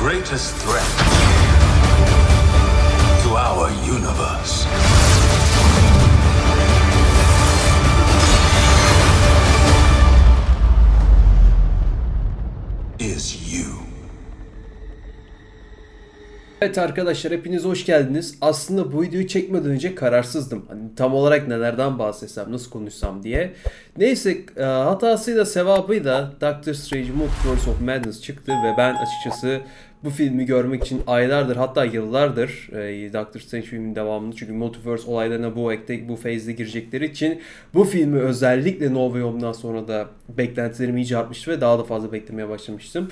greatest threat to our universe is you. Evet arkadaşlar hepiniz hoş geldiniz. Aslında bu videoyu çekmeden önce kararsızdım. Hani tam olarak nelerden bahsetsem, nasıl konuşsam diye. Neyse e, hatasıyla sevabıyla Doctor Strange Multiverse of Madness çıktı ve ben açıkçası bu filmi görmek için aylardır hatta yıllardır e, Doctor Strange filminin devamını çünkü Multiverse olaylarına bu ekte bu feyzde girecekleri için bu filmi özellikle No Way Home'dan sonra da beklentilerimi iyice artmıştı ve daha da fazla beklemeye başlamıştım.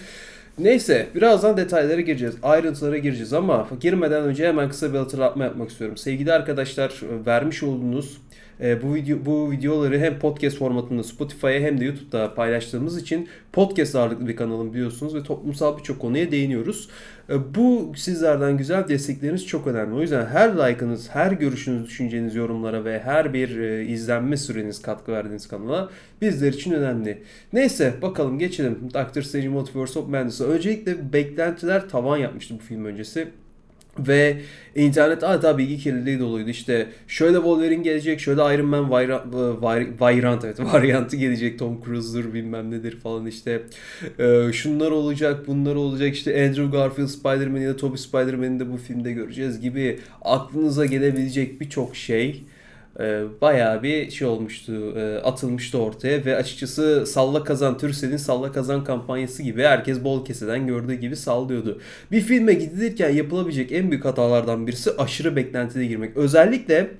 Neyse birazdan detaylara gireceğiz, ayrıntılara gireceğiz ama girmeden önce hemen kısa bir hatırlatma yapmak istiyorum. Sevgili arkadaşlar vermiş olduğunuz e, bu video bu videoları hem podcast formatında Spotify'a hem de YouTube'da paylaştığımız için podcast ağırlıklı bir kanalım biliyorsunuz ve toplumsal birçok konuya değiniyoruz. E, bu sizlerden güzel destekleriniz çok önemli. O yüzden her like'ınız, her görüşünüz, düşünceniz yorumlara ve her bir e, izlenme süreniz katkı verdiğiniz kanala bizler için önemli. Neyse bakalım geçelim. Doctor Strange Multiverse of Madness'a. Öncelikle beklentiler tavan yapmıştı bu film öncesi. Ve internet adeta bilgi kirliliği doluydu. İşte şöyle Wolverine gelecek, şöyle Iron Man variant, evet varyantı gelecek. Tom Cruise'dur bilmem nedir falan işte. Ee, şunlar olacak, bunlar olacak. İşte Andrew Garfield Spider-Man ya da Tobey Spider-Man'i de bu filmde göreceğiz gibi aklınıza gelebilecek birçok şey e, bayağı bir şey olmuştu, e, atılmıştı ortaya ve açıkçası salla kazan Türksel'in salla kazan kampanyası gibi herkes bol keseden gördüğü gibi sallıyordu. Bir filme gidilirken yapılabilecek en büyük hatalardan birisi aşırı beklentide girmek. Özellikle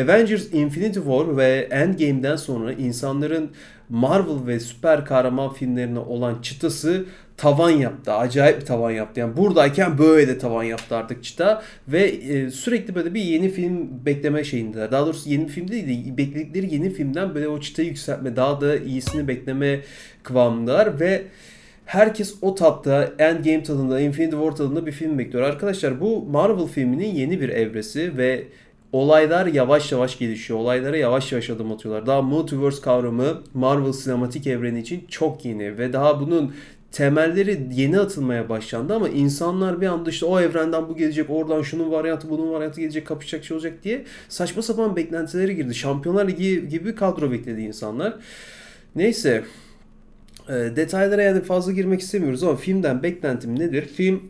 Avengers Infinity War ve Endgame'den sonra insanların Marvel ve süper kahraman filmlerine olan çıtası tavan yaptı. Acayip bir tavan yaptı. Yani buradayken böyle de tavan yaptı artık çıta. Ve e, sürekli böyle bir yeni film bekleme şeyindeler. Daha doğrusu yeni film değil de bekledikleri yeni filmden böyle o çıtayı yükseltme, daha da iyisini bekleme kıvamındalar. Ve herkes o tatta Endgame tadında, Infinity War tadında bir film bekliyor. Arkadaşlar bu Marvel filminin yeni bir evresi ve olaylar yavaş yavaş gelişiyor. Olaylara yavaş yavaş adım atıyorlar. Daha multiverse kavramı Marvel sinematik evreni için çok yeni ve daha bunun temelleri yeni atılmaya başlandı ama insanlar bir anda işte o evrenden bu gelecek, oradan şunun varyantı, bunun varyantı gelecek, kapışacak şey olacak diye saçma sapan beklentileri girdi. Şampiyonlar Ligi gibi kadro bekledi insanlar. Neyse e, detaylara yani fazla girmek istemiyoruz ama filmden beklentim nedir? Film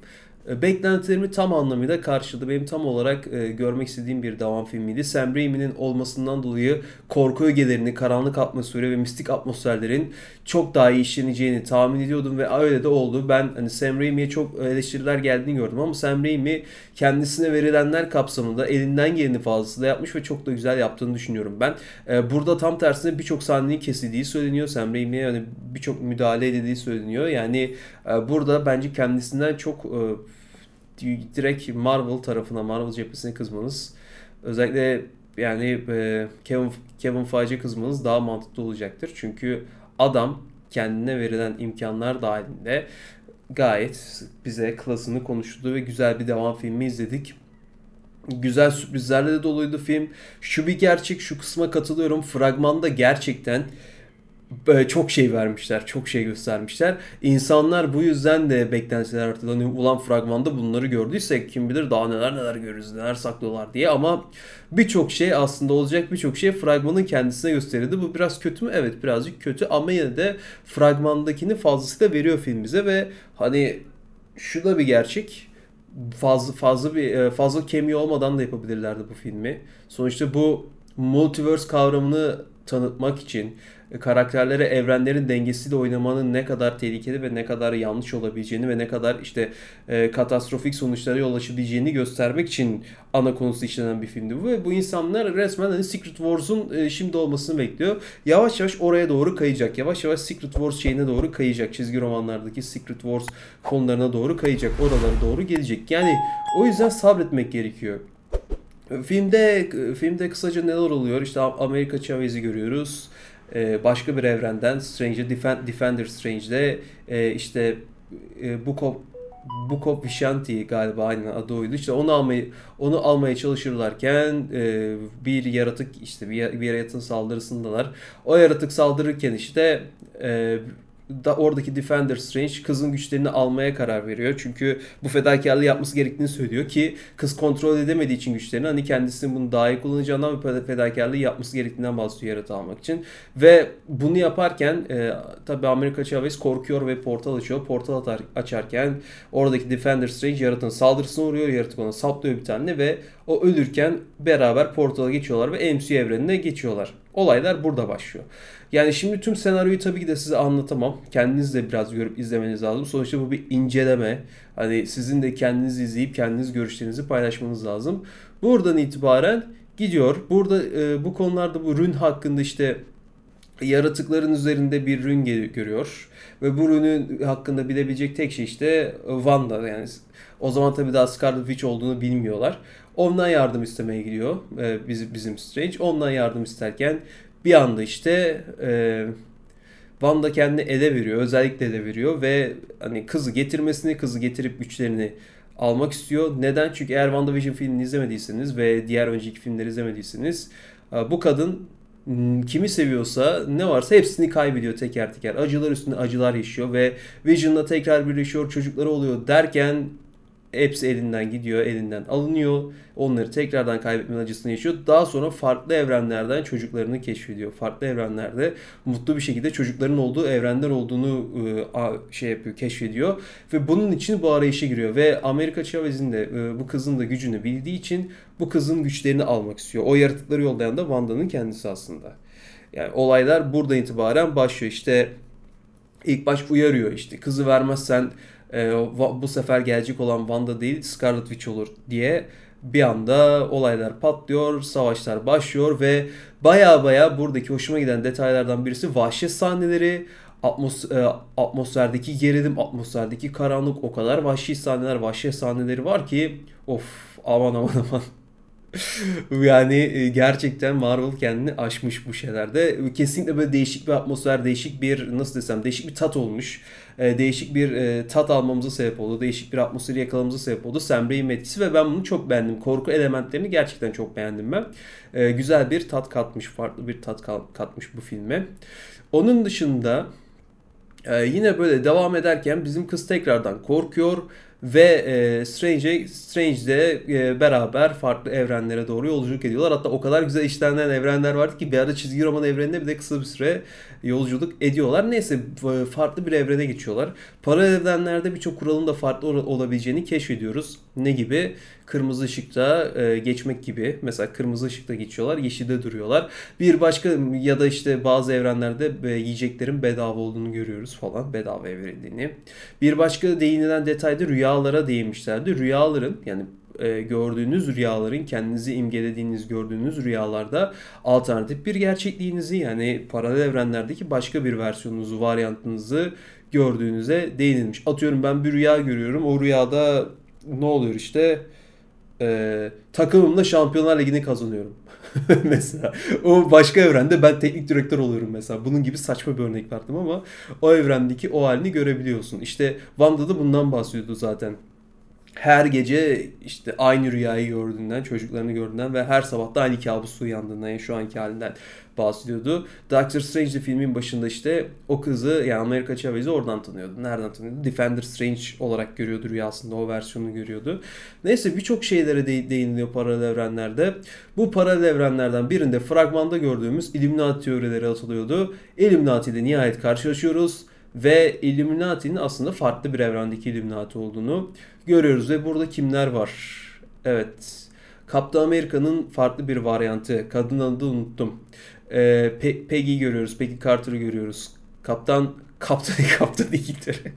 beklentilerimi tam anlamıyla karşıladı. Benim tam olarak e, görmek istediğim bir devam filmiydi. Sam Raimi'nin olmasından dolayı korku ögelerini, karanlık atmosferi ve mistik atmosferlerin çok daha iyi işleneceğini tahmin ediyordum ve öyle de oldu. Ben hani Sam Raimi'ye çok eleştiriler geldiğini gördüm ama Sam Raimi kendisine verilenler kapsamında elinden geleni fazlasıyla yapmış ve çok da güzel yaptığını düşünüyorum ben. E, burada tam tersine birçok sahnenin kesildiği söyleniyor. Sam Raimi'ye yani birçok müdahale edildiği söyleniyor. Yani e, burada bence kendisinden çok direkt Marvel tarafına, Marvel cephesine kızmanız özellikle yani e, Kevin Kevin Feige kızmanız daha mantıklı olacaktır. Çünkü adam kendine verilen imkanlar dahilinde gayet bize klasını konuştu ve güzel bir devam filmi izledik. Güzel sürprizlerle de doluydu film. Şu bir gerçek, şu kısma katılıyorum. Fragmanda gerçekten çok şey vermişler, çok şey göstermişler. İnsanlar bu yüzden de beklentiler arttı. ulan fragmanda bunları gördüysek kim bilir daha neler neler görürüz, neler saklıyorlar diye ama birçok şey aslında olacak birçok şey fragmanın kendisine gösterildi. Bu biraz kötü mü? Evet birazcık kötü ama yine de fragmandakini fazlasıyla veriyor film bize ve hani şu da bir gerçek fazla fazla bir e, fazla kemiği olmadan da yapabilirlerdi bu filmi. Sonuçta bu multiverse kavramını tanıtmak için karakterlere evrenlerin dengesiyle oynamanın ne kadar tehlikeli ve ne kadar yanlış olabileceğini ve ne kadar işte e, katastrofik sonuçlara yol açabileceğini göstermek için ana konusu işlenen bir filmdi bu ve bu insanlar resmen hani Secret Wars'un e, şimdi olmasını bekliyor. Yavaş yavaş oraya doğru kayacak. Yavaş yavaş Secret Wars şeyine doğru kayacak. Çizgi romanlardaki Secret Wars konularına doğru kayacak. Oralara doğru gelecek. Yani o yüzden sabretmek gerekiyor. Filmde filmde kısaca neler oluyor? İşte Amerika Chavez'i görüyoruz. Ee, başka bir evrenden Strange Defender Strange'de e, işte e, Book of Book Vishanti galiba aynı adı oydu. İşte onu almayı onu almaya çalışırlarken e, bir yaratık işte bir, bir yaratığın saldırısındalar. O yaratık saldırırken işte e, da oradaki Defender Strange kızın güçlerini almaya karar veriyor. Çünkü bu fedakarlığı yapması gerektiğini söylüyor ki kız kontrol edemediği için güçlerini hani kendisinin bunu daha iyi kullanacağından ve fedakarlığı yapması gerektiğinden bahsediyor yaratığı almak için. Ve bunu yaparken e, tabi Amerika Chavez korkuyor ve portal açıyor. Portal atar, açarken oradaki Defender Strange yaratığın saldırısına uğruyor. Yaratık ona saplıyor bir tane ve o ölürken beraber portala geçiyorlar ve MCU evrenine geçiyorlar. Olaylar burada başlıyor. Yani şimdi tüm senaryoyu tabii ki de size anlatamam. Kendiniz de biraz görüp izlemeniz lazım. Sonuçta bu bir inceleme. Hani sizin de kendiniz izleyip kendiniz görüşlerinizi paylaşmanız lazım. Buradan itibaren gidiyor. Burada e, bu konularda bu rün hakkında işte yaratıkların üzerinde bir rün görüyor. Ve bu rünün hakkında bilebilecek tek şey işte Wanda. Yani o zaman tabii daha Scarlet Witch olduğunu bilmiyorlar. Ondan yardım istemeye gidiyor e, bizim, bizim Strange. Ondan yardım isterken bir anda işte e, Wanda kendini ele veriyor. Özellikle ele veriyor ve hani kızı getirmesini, kızı getirip güçlerini almak istiyor. Neden? Çünkü eğer WandaVision filmini izlemediyseniz ve diğer önceki filmleri izlemediyseniz e, bu kadın kimi seviyorsa ne varsa hepsini kaybediyor teker teker. Acılar üstünde acılar yaşıyor ve Vision'la tekrar birleşiyor, çocukları oluyor derken hepsi elinden gidiyor, elinden alınıyor. Onları tekrardan kaybetmenin acısını yaşıyor. Daha sonra farklı evrenlerden çocuklarını keşfediyor. Farklı evrenlerde mutlu bir şekilde çocukların olduğu evrenler olduğunu e, şey yapıyor, keşfediyor. Ve bunun için bu arayışa giriyor. Ve Amerika Chavez'in de e, bu kızın da gücünü bildiği için bu kızın güçlerini almak istiyor. O yaratıkları yollayan da Wanda'nın kendisi aslında. Yani olaylar burada itibaren başlıyor. İşte ilk baş uyarıyor işte kızı vermezsen e, bu sefer gelecek olan Wanda değil Scarlet Witch olur diye bir anda olaylar patlıyor, savaşlar başlıyor ve baya baya buradaki hoşuma giden detaylardan birisi vahşet sahneleri, atmos e, atmosferdeki gerilim, atmosferdeki karanlık o kadar vahşi sahneler, vahşet sahneleri var ki of aman aman aman. yani e, gerçekten Marvel kendini aşmış bu şeylerde. Kesinlikle böyle değişik bir atmosfer, değişik bir nasıl desem değişik bir tat olmuş. E, değişik bir e, tat almamıza sebep oldu. Değişik bir atmosferi yakalamamıza sebep oldu. Sam Raimi etkisi ve ben bunu çok beğendim. Korku elementlerini gerçekten çok beğendim ben. Güzel bir tat katmış, farklı bir tat katmış bu filme. Onun dışında yine böyle devam ederken bizim kız tekrardan korkuyor ve e, Strange, Strange'de e, beraber farklı evrenlere doğru yolculuk ediyorlar. Hatta o kadar güzel işlenen evrenler vardı ki bir arada çizgi roman evreninde bir de kısa bir süre yolculuk ediyorlar. Neyse farklı bir evrene geçiyorlar. Paralel evrenlerde birçok kuralın da farklı olabileceğini keşfediyoruz. Ne gibi? Kırmızı ışıkta e, geçmek gibi. Mesela kırmızı ışıkta geçiyorlar, yeşilde duruyorlar. Bir başka ya da işte bazı evrenlerde e, yiyeceklerin bedava olduğunu görüyoruz falan. Bedava verildiğini. Bir başka değinilen detayda rüyalara değinmişlerdi. Rüyaların yani e, gördüğünüz rüyaların kendinizi imgelediğiniz gördüğünüz rüyalarda alternatif bir gerçekliğinizi yani paralel evrenlerdeki başka bir versiyonunuzu, varyantınızı gördüğünüze değinilmiş. Atıyorum ben bir rüya görüyorum. O rüyada ne oluyor işte? Ee, takımımla Şampiyonlar Ligi'ni kazanıyorum. mesela o başka evrende ben teknik direktör oluyorum mesela. Bunun gibi saçma bir örnek verdim ama o evrendeki o halini görebiliyorsun. İşte Wanda da bundan bahsediyordu zaten her gece işte aynı rüyayı gördüğünden, çocuklarını gördüğünden ve her sabah da aynı kabusu uyandığından, yani şu anki halinden bahsediyordu. Doctor Strange filmin başında işte o kızı yani Amerika Chavez'i oradan tanıyordu. Nereden tanıyordu? Defender Strange olarak görüyordu rüyasında o versiyonu görüyordu. Neyse birçok şeylere de değiniliyor paralel evrenlerde. Bu paralel evrenlerden birinde fragmanda gördüğümüz Illuminati teorileri atılıyordu. Illuminati ile nihayet karşılaşıyoruz ve Illuminati'nin aslında farklı bir evrendeki Illuminati olduğunu görüyoruz ve burada kimler var? Evet. Kaptan Amerika'nın farklı bir varyantı. Kadın adını unuttum. Ee, Pe- Peggy görüyoruz. Peggy Carter'ı görüyoruz. Kaptan Kaptan Kaptan İngiltere.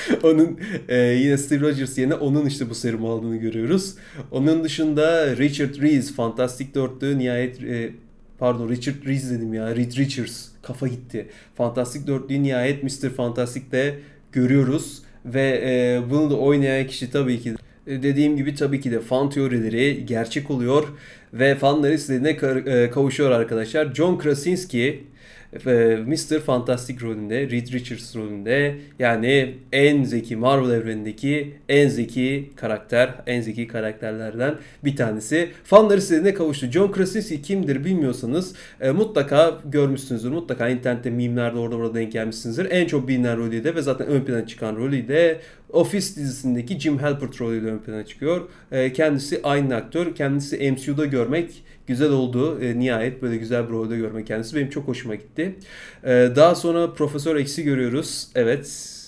onun e, yine Steve Rogers yerine onun işte bu serumu aldığını görüyoruz. Onun dışında Richard Rees Fantastic Dörtlü nihayet e, pardon Richard Rees dedim ya Reed Richards kafa gitti. Fantastic Dörtlüğü nihayet Mr. Fantastic'te görüyoruz. Ve e, bunu da oynayan kişi tabii ki e, dediğim gibi tabii ki de fan teorileri gerçek oluyor ve fanları istediğine e, kavuşuyor arkadaşlar. John Krasinski e, Mr. Fantastic rolünde, Reed Richards rolünde yani en zeki Marvel evrenindeki en zeki karakter, en zeki karakterlerden bir tanesi. Fanları istediğine kavuştu. John Krasinski kimdir bilmiyorsanız e, mutlaka görmüşsünüzdür. Mutlaka internette mimlerde orada burada denk gelmişsinizdir. En çok bilinen rolü de ve zaten ön plana çıkan rolü de Office dizisindeki Jim Halpert rolüyle ön plana çıkıyor. E, kendisi aynı aktör. Kendisi MCU'da görmek güzel oldu. E, nihayet böyle güzel bir rolde görmek kendisi benim çok hoşuma gitti. E, daha sonra Profesör X'i görüyoruz. Evet.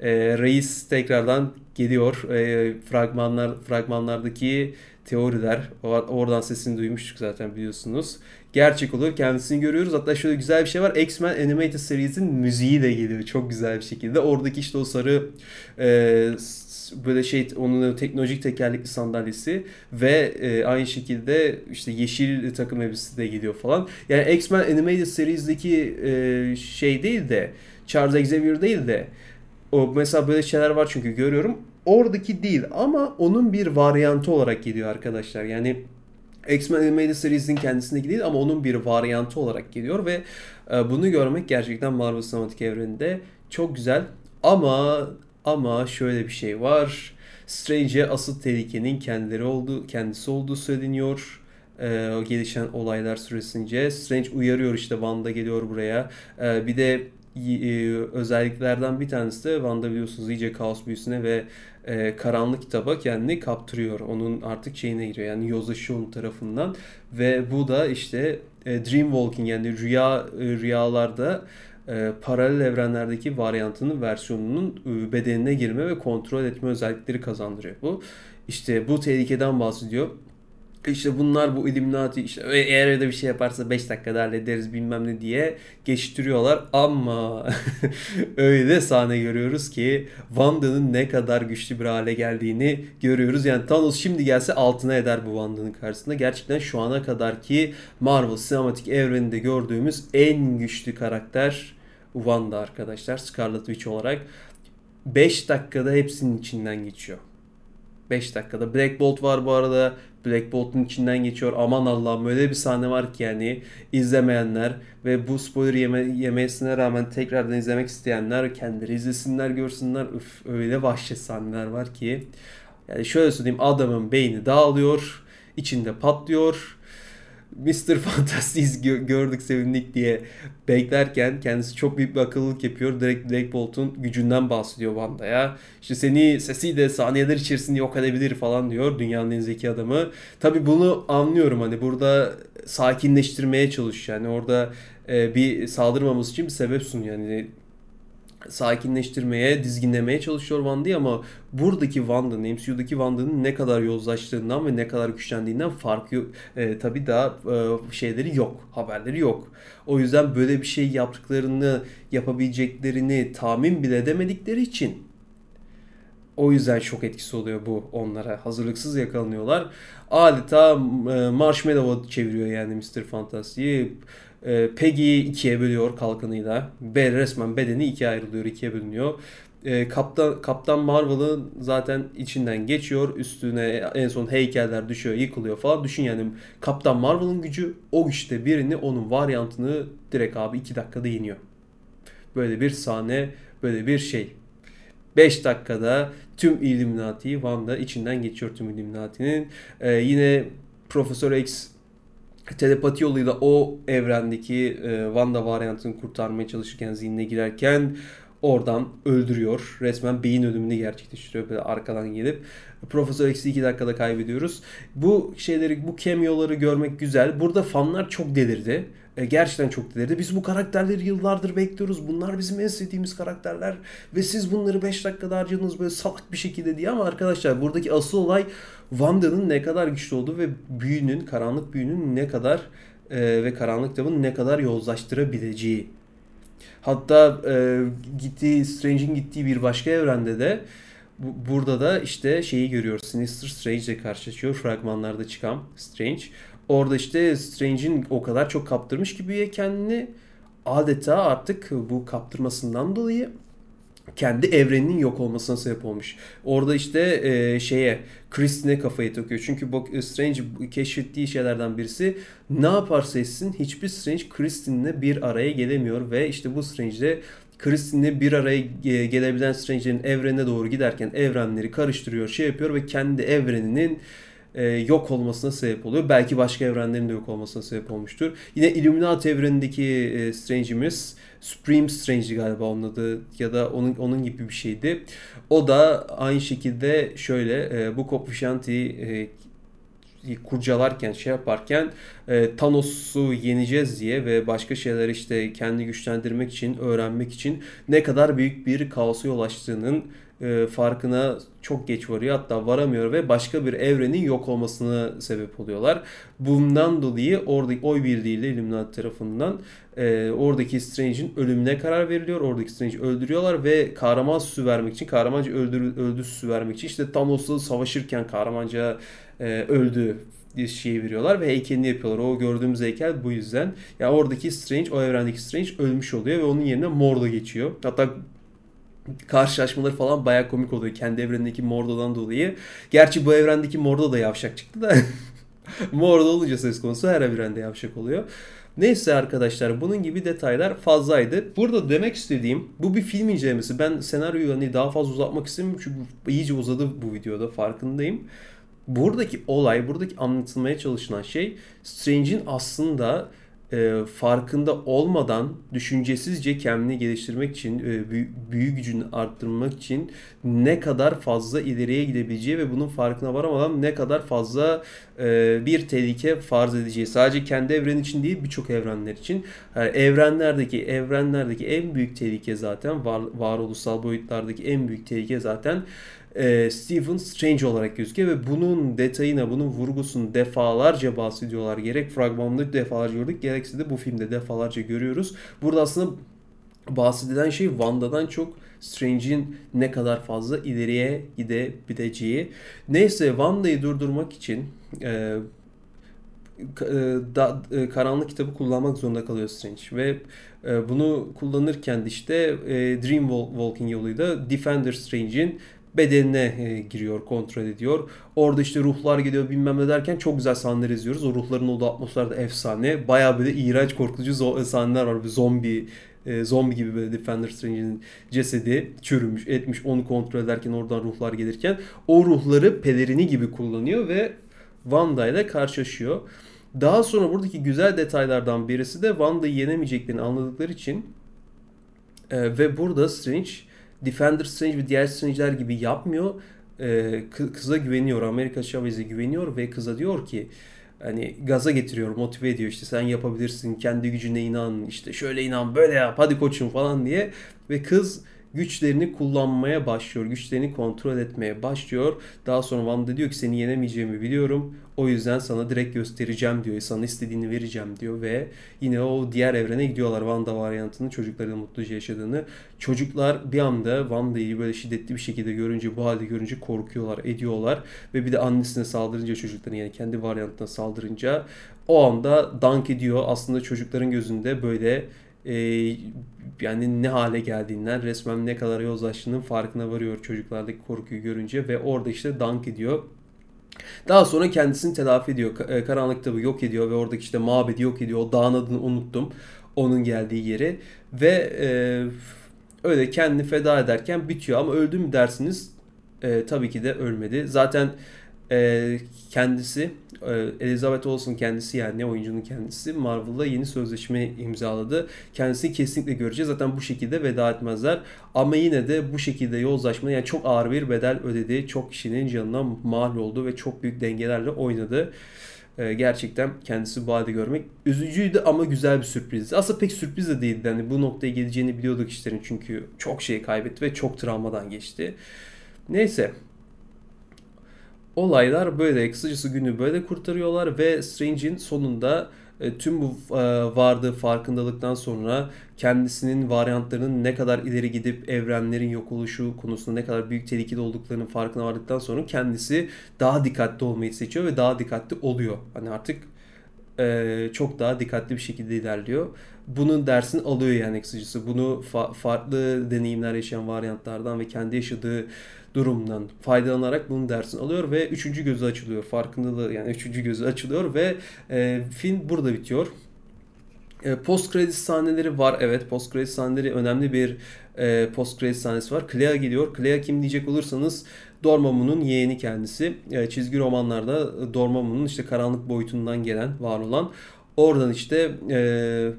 E, Reis tekrardan geliyor. E, fragmanlar fragmanlardaki teoriler oradan sesini duymuştuk zaten biliyorsunuz. Gerçek oluyor. Kendisini görüyoruz. Hatta şöyle güzel bir şey var. X-Men Animated Series'in müziği de geliyor çok güzel bir şekilde. Oradaki işte o sarı e, böyle şey onun teknolojik tekerlekli sandalyesi ve e, aynı şekilde işte yeşil takım elbisesi de geliyor falan. Yani X-Men Animated Series'deki e, şey değil de Charles Xavier değil de o mesela böyle şeyler var çünkü görüyorum. Oradaki değil ama onun bir varyantı olarak geliyor arkadaşlar. Yani X-Men Animated Series'in kendisindeki değil ama onun bir varyantı olarak geliyor ve e, bunu görmek gerçekten Marvel Sinematik Evreni'nde çok güzel. Ama ama şöyle bir şey var. Strange'e asıl tehlikenin kendileri olduğu, kendisi olduğu söyleniyor. O gelişen olaylar süresince. Strange uyarıyor işte Wanda geliyor buraya. Ee, bir de e, özelliklerden bir tanesi de Wanda biliyorsunuz iyice kaos büyüsüne ve e, karanlık kitaba kendini kaptırıyor. Onun artık şeyine giriyor yani yozlaşıyor onun tarafından ve bu da işte e, dream walking yani rüya e, rüyalarda e, paralel evrenlerdeki varyantının versiyonunun e, bedenine girme ve kontrol etme özellikleri kazandırıyor bu. İşte bu tehlikeden bahsediyor. İşte bunlar bu Illuminati işte eğer öyle bir şey yaparsa 5 dakikada hallederiz bilmem ne diye geçiştiriyorlar ama öyle sahne görüyoruz ki Wanda'nın ne kadar güçlü bir hale geldiğini görüyoruz. Yani Thanos şimdi gelse altına eder bu Wanda'nın karşısında. Gerçekten şu ana kadar ki Marvel sinematik evreninde gördüğümüz en güçlü karakter Wanda arkadaşlar Scarlet Witch olarak 5 dakikada hepsinin içinden geçiyor. 5 dakikada. Black Bolt var bu arada. Black Bolt'un içinden geçiyor. Aman Allah'ım öyle bir sahne var ki yani izlemeyenler ve bu spoiler yeme yemesine rağmen tekrardan izlemek isteyenler kendileri izlesinler görsünler. Üf öyle vahşet sahneler var ki. Yani şöyle söyleyeyim adamın beyni dağılıyor. içinde patlıyor Mr. Fantastic'i gördük sevindik diye beklerken kendisi çok büyük bir akıllılık yapıyor. Direkt Black Bolt'un gücünden bahsediyor Wanda'ya. İşte seni sesiyle saniyeler içerisinde yok edebilir falan diyor dünyanın en zeki adamı. Tabi bunu anlıyorum hani burada sakinleştirmeye çalışıyor. Yani orada e, bir saldırmamız için bir sebep sunuyor. Yani sakinleştirmeye, dizginlemeye çalışıyor Wanda'yı ama buradaki Wanda'nın, MCU'daki Wanda'nın ne kadar yozlaştığından ve ne kadar güçlendiğinden farkı e, tabii daha e, şeyleri yok, haberleri yok. O yüzden böyle bir şey yaptıklarını, yapabileceklerini tahmin bile edemedikleri için o yüzden şok etkisi oluyor bu onlara. Hazırlıksız yakalanıyorlar. Adeta e, marshmallow çeviriyor yani Mr. Fantastic'i. E, Peggy'yi ikiye bölüyor kalkanıyla. Be, resmen bedeni ikiye ayrılıyor, ikiye bölünüyor. E, Kaptan, Kaptan Marvel'ın zaten içinden geçiyor. Üstüne en son heykeller düşüyor, yıkılıyor falan. Düşün yani Kaptan Marvel'ın gücü o güçte birini onun varyantını direkt abi 2 dakikada yeniyor. Böyle bir sahne, böyle bir şey. 5 dakikada tüm Illuminati'yi Wanda içinden geçiyor tüm Illuminati'nin. Ee, yine Profesör X telepati yoluyla o evrendeki e, Wanda varyantını kurtarmaya çalışırken zihnine girerken oradan öldürüyor. Resmen beyin ölümünü gerçekleştiriyor böyle arkadan gelip. Profesör X'i 2 dakikada kaybediyoruz. Bu şeyleri, bu cameo'ları görmek güzel. Burada fanlar çok delirdi. E, gerçekten çok delirdi. Biz bu karakterleri yıllardır bekliyoruz. Bunlar bizim en sevdiğimiz karakterler. Ve siz bunları 5 dakikada harcadınız böyle salak bir şekilde diye. Ama arkadaşlar buradaki asıl olay Wanda'nın ne kadar güçlü olduğu ve büyünün, karanlık büyünün ne kadar e, ve karanlık devin ne kadar yozlaştırabileceği. Hatta e, gittiği, Strange'in gittiği bir başka evrende de bu, burada da işte şeyi görüyoruz. Sinister Strange ile karşılaşıyor. Fragmanlarda çıkan Strange. Orada işte Strange'in o kadar çok kaptırmış gibi kendini adeta artık bu kaptırmasından dolayı kendi evreninin yok olmasına sebep olmuş. Orada işte e, şeye Christine'e kafayı takıyor. Çünkü bu Strange keşfettiği şeylerden birisi ne yaparsa etsin hiçbir Strange Christine'le bir araya gelemiyor ve işte bu Strange'de Christine'le bir araya gelebilen Strange'lerin evrene doğru giderken evrenleri karıştırıyor, şey yapıyor ve kendi evreninin e, yok olmasına sebep oluyor. Belki başka evrenlerin de yok olmasına sebep olmuştur. Yine Illuminati evrenindeki e, Strange'imiz Supreme Strange'di galiba onun adı ya da onun onun gibi bir şeydi. O da aynı şekilde şöyle e, Book of Vishanti'yi e, kurcalarken şey yaparken e, Thanos'u yeneceğiz diye ve başka şeyler işte kendi güçlendirmek için öğrenmek için ne kadar büyük bir kaosa yol açtığının e, farkına çok geç varıyor hatta varamıyor ve başka bir evrenin yok olmasına sebep oluyorlar. Bundan dolayı oradaki oy birliğiyle Illuminati tarafından e, oradaki Strange'in ölümüne karar veriliyor. Oradaki Strange'i öldürüyorlar ve kahraman süsü vermek için, kahramanca öldür, öldü süsü vermek için işte Thanos'la savaşırken kahramanca e, öldü diye şey veriyorlar ve heykelini yapıyorlar. O gördüğümüz heykel bu yüzden. Ya yani oradaki Strange, o evrendeki Strange ölmüş oluyor ve onun yerine Mordo geçiyor. Hatta karşılaşmaları falan baya komik oluyor kendi evrenindeki Mordo'dan dolayı. Gerçi bu evrendeki Mordo da yavşak çıktı da Mordo olunca söz konusu her evrende yavşak oluyor. Neyse arkadaşlar bunun gibi detaylar fazlaydı. Burada demek istediğim bu bir film incelemesi. Ben senaryoyu hani daha fazla uzatmak istemiyorum çünkü iyice uzadı bu videoda farkındayım. Buradaki olay, buradaki anlatılmaya çalışılan şey Strange'in aslında e, farkında olmadan düşüncesizce kendini geliştirmek için, e, büyü, gücünü arttırmak için ne kadar fazla ileriye gidebileceği ve bunun farkına varamadan ne kadar fazla e, bir tehlike farz edeceği. Sadece kendi evren için değil birçok evrenler için. Yani evrenlerdeki evrenlerdeki en büyük tehlike zaten var, varoluşsal boyutlardaki en büyük tehlike zaten e, Stephen Strange olarak gözüküyor ve bunun detayına, bunun vurgusunu defalarca bahsediyorlar. Gerek fragmanda defalarca gördük, gerekse de bu filmde defalarca görüyoruz. Burada aslında bahsedilen şey Wanda'dan çok Strange'in ne kadar fazla ileriye gidebileceği. Neyse Wanda'yı durdurmak için e, e da, e, karanlık kitabı kullanmak zorunda kalıyor Strange ve e, bunu kullanırken de işte e, Dream Walking yoluyla Defender Strange'in bedenine e, giriyor, kontrol ediyor. Orada işte ruhlar geliyor bilmem ne derken çok güzel sahneler izliyoruz. O ruhların olduğu atmosferde efsane. Bayağı böyle iğrenç korkutucu sahneler var. Bir zombi e, zombi gibi böyle Defender Strange'in cesedi çürümüş etmiş onu kontrol ederken oradan ruhlar gelirken o ruhları pelerini gibi kullanıyor ve Wanda ile karşılaşıyor. Daha sonra buradaki güzel detaylardan birisi de Wanda'yı yenemeyeceklerini anladıkları için e, ve burada Strange Defender Strange ve diğer Strange'ler gibi yapmıyor. Ee, kıza güveniyor. Amerika Chavez'e güveniyor ve kıza diyor ki hani gaza getiriyor, motive ediyor işte sen yapabilirsin, kendi gücüne inan, işte şöyle inan, böyle yap, hadi koçum falan diye ve kız güçlerini kullanmaya başlıyor. Güçlerini kontrol etmeye başlıyor. Daha sonra Wanda diyor ki seni yenemeyeceğimi biliyorum. O yüzden sana direkt göstereceğim diyor. Sana istediğini vereceğim diyor ve yine o diğer evrene gidiyorlar. Wanda varyantının çocuklarıyla mutluca yaşadığını. Çocuklar bir anda Wanda'yı böyle şiddetli bir şekilde görünce, bu halde görünce korkuyorlar, ediyorlar. Ve bir de annesine saldırınca çocukların yani kendi varyantına saldırınca o anda dank ediyor. Aslında çocukların gözünde böyle e, yani ne hale geldiğinden resmen ne kadar yozlaştığının farkına varıyor çocuklardaki korkuyu görünce ve orada işte dank ediyor. Daha sonra kendisini telafi ediyor. E, karanlık tabi yok ediyor ve oradaki işte mabedi yok ediyor. O dağın adını unuttum. Onun geldiği yeri. Ve e, öyle kendini feda ederken bitiyor. Ama öldü mü dersiniz? E, tabii ki de ölmedi. Zaten e, kendisi Elizabeth Olsen kendisi yani oyuncunun kendisi Marvel'la yeni sözleşme imzaladı. Kendisini kesinlikle göreceğiz. Zaten bu şekilde veda etmezler. Ama yine de bu şekilde yozlaşma yani çok ağır bir bedel ödedi. Çok kişinin canına mal oldu ve çok büyük dengelerle oynadı. E, gerçekten kendisi bu halde görmek üzücüydü ama güzel bir sürprizdi. Aslında pek sürpriz de değildi. Yani bu noktaya geleceğini biliyorduk işlerin çünkü çok şey kaybetti ve çok travmadan geçti. Neyse olaylar böyle kısacası günü böyle kurtarıyorlar ve Strange'in sonunda e, tüm bu e, vardığı farkındalıktan sonra kendisinin varyantlarının ne kadar ileri gidip evrenlerin yok oluşu konusunda ne kadar büyük tehlikeli olduklarının farkına vardıktan sonra kendisi daha dikkatli olmayı seçiyor ve daha dikkatli oluyor. Hani artık e, çok daha dikkatli bir şekilde ilerliyor. Bunun dersini alıyor yani kısacası. Bunu fa- farklı deneyimler yaşayan varyantlardan ve kendi yaşadığı durumdan faydalanarak bunun dersini alıyor ve üçüncü gözü açılıyor. Farkındalığı yani üçüncü gözü açılıyor ve e, film burada bitiyor. E, post credit sahneleri var evet post credit sahneleri önemli bir e, post credit sahnesi var. Clea geliyor. Clea kim diyecek olursanız Dormammu'nun yeğeni kendisi. E, çizgi romanlarda Dormammu'nun işte karanlık boyutundan gelen var olan oradan işte e,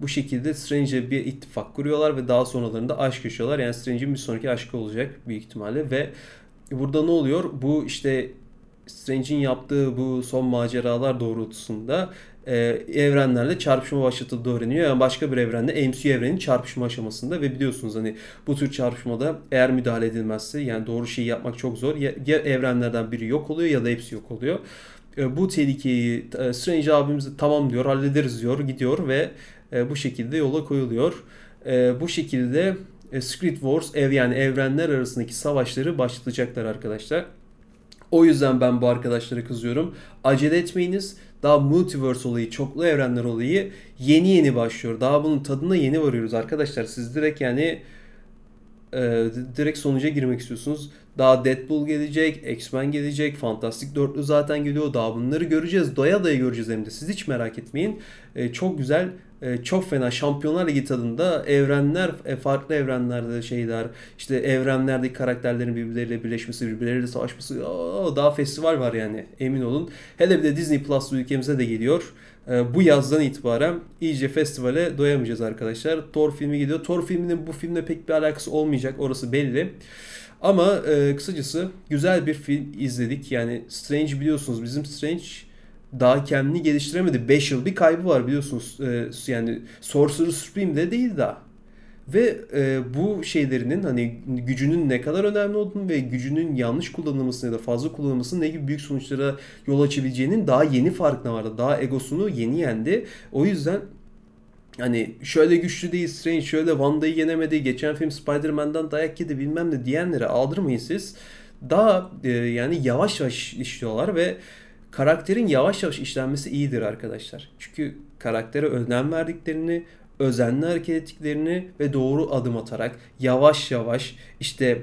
bu şekilde Strange'e bir ittifak kuruyorlar ve daha sonralarında aşk yaşıyorlar. Yani Strange'in bir sonraki aşkı olacak büyük ihtimalle ve burada ne oluyor? Bu işte Strange'in yaptığı bu son maceralar doğrultusunda e, evrenlerle çarpışma başlatıldığı öğreniyor. Yani başka bir evrende MCU evrenin çarpışma aşamasında ve biliyorsunuz hani bu tür çarpışmada eğer müdahale edilmezse yani doğru şeyi yapmak çok zor. Ya, ya evrenlerden biri yok oluyor ya da hepsi yok oluyor. E, bu tehlikeyi e, Strange abimiz tamam diyor hallederiz diyor gidiyor ve e, bu şekilde yola koyuluyor. E, bu şekilde e, Secret Wars ev yani evrenler arasındaki savaşları başlatacaklar arkadaşlar. O yüzden ben bu arkadaşlara kızıyorum. Acele etmeyiniz. Daha multiverse olayı, çoklu evrenler olayı yeni yeni başlıyor. Daha bunun tadına yeni varıyoruz arkadaşlar. Siz direkt yani e, direkt sonuca girmek istiyorsunuz. Daha Deadpool gelecek, X-Men gelecek, Fantastic Dörtlü zaten geliyor. Daha bunları göreceğiz. Doya doya göreceğiz hem de. Siz hiç merak etmeyin. E, çok güzel, e, çok fena Şampiyonlar Ligi tadında evrenler, e, farklı evrenlerde şeyler, işte evrenlerdeki karakterlerin birbirleriyle birleşmesi, birbirleriyle savaşması. Aa, daha festival var yani emin olun. Hele bir de Disney Plus ülkemize de geliyor. E, bu yazdan itibaren iyice festivale doyamayacağız arkadaşlar. Thor filmi geliyor. Thor filminin bu filmle pek bir alakası olmayacak orası belli. Ama e, kısacası güzel bir film izledik. Yani Strange biliyorsunuz bizim Strange daha kendini geliştiremedi. 5 yıl bir kaybı var biliyorsunuz. E, yani Sorcerer Supreme'de değil daha. Ve e, bu şeylerinin hani gücünün ne kadar önemli olduğunu ve gücünün yanlış kullanılmasını ya da fazla kullanılmasının ne gibi büyük sonuçlara yol açabileceğinin daha yeni farkına vardı. Daha egosunu yeni yendi. O yüzden hani şöyle güçlü değil Strange, şöyle Wanda'yı yenemedi, geçen film Spider-Man'dan dayak yedi bilmem ne diyenlere aldırmayın siz. Daha e, yani yavaş yavaş işliyorlar ve karakterin yavaş yavaş işlenmesi iyidir arkadaşlar. Çünkü karaktere önem verdiklerini, özenli hareket ettiklerini ve doğru adım atarak yavaş yavaş işte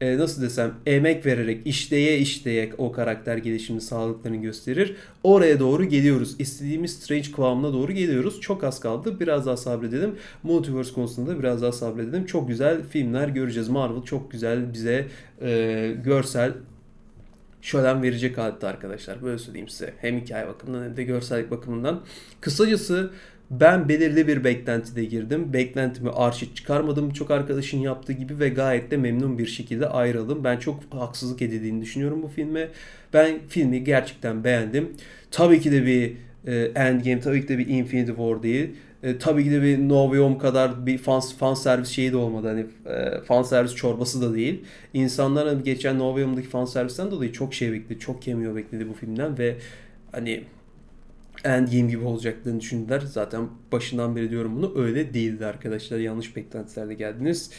e, nasıl desem emek vererek işleye işleye o karakter gelişimini sağlıklarını gösterir. Oraya doğru geliyoruz. İstediğimiz Strange kıvamına doğru geliyoruz. Çok az kaldı. Biraz daha sabredelim. Multiverse konusunda biraz daha sabredelim. Çok güzel filmler göreceğiz. Marvel çok güzel bize e, görsel şölen verecek halde arkadaşlar. Böyle söyleyeyim size. Hem hikaye bakımından hem de görsellik bakımından. Kısacası ben belirli bir beklentide girdim. Beklentimi arşit çıkarmadım çok arkadaşın yaptığı gibi ve gayet de memnun bir şekilde ayrıldım. Ben çok haksızlık edildiğini düşünüyorum bu filme. Ben filmi gerçekten beğendim. Tabii ki de bir e, Endgame, tabii ki de bir Infinity War değil. E, tabii ki de bir No Way Home kadar bir fan, fan servis şeyi de olmadı. Hani e, fan servis çorbası da değil. İnsanlar hani geçen No Way Home'daki fan servisten dolayı çok şey bekledi. Çok cameo bekledi bu filmden ve hani Endgame gibi olacaklarını düşündüler. Zaten başından beri diyorum bunu. Öyle değildi arkadaşlar. Yanlış beklentilerle geldiniz.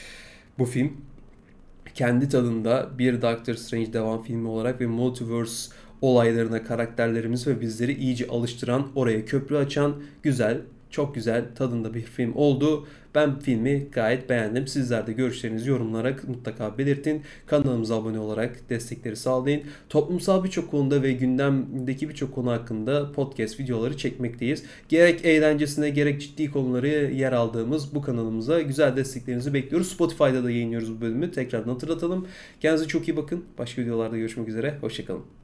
Bu film kendi tadında bir Doctor Strange devam filmi olarak ve Multiverse olaylarına karakterlerimiz ve bizleri iyice alıştıran, oraya köprü açan güzel, çok güzel tadında bir film oldu. Ben filmi gayet beğendim. Sizler de görüşlerinizi yorumlara mutlaka belirtin. Kanalımıza abone olarak destekleri sağlayın. Toplumsal birçok konuda ve gündemdeki birçok konu hakkında podcast videoları çekmekteyiz. Gerek eğlencesine gerek ciddi konuları yer aldığımız bu kanalımıza güzel desteklerinizi bekliyoruz. Spotify'da da yayınlıyoruz bu bölümü. Tekrardan hatırlatalım. Kendinize çok iyi bakın. Başka videolarda görüşmek üzere. Hoşçakalın.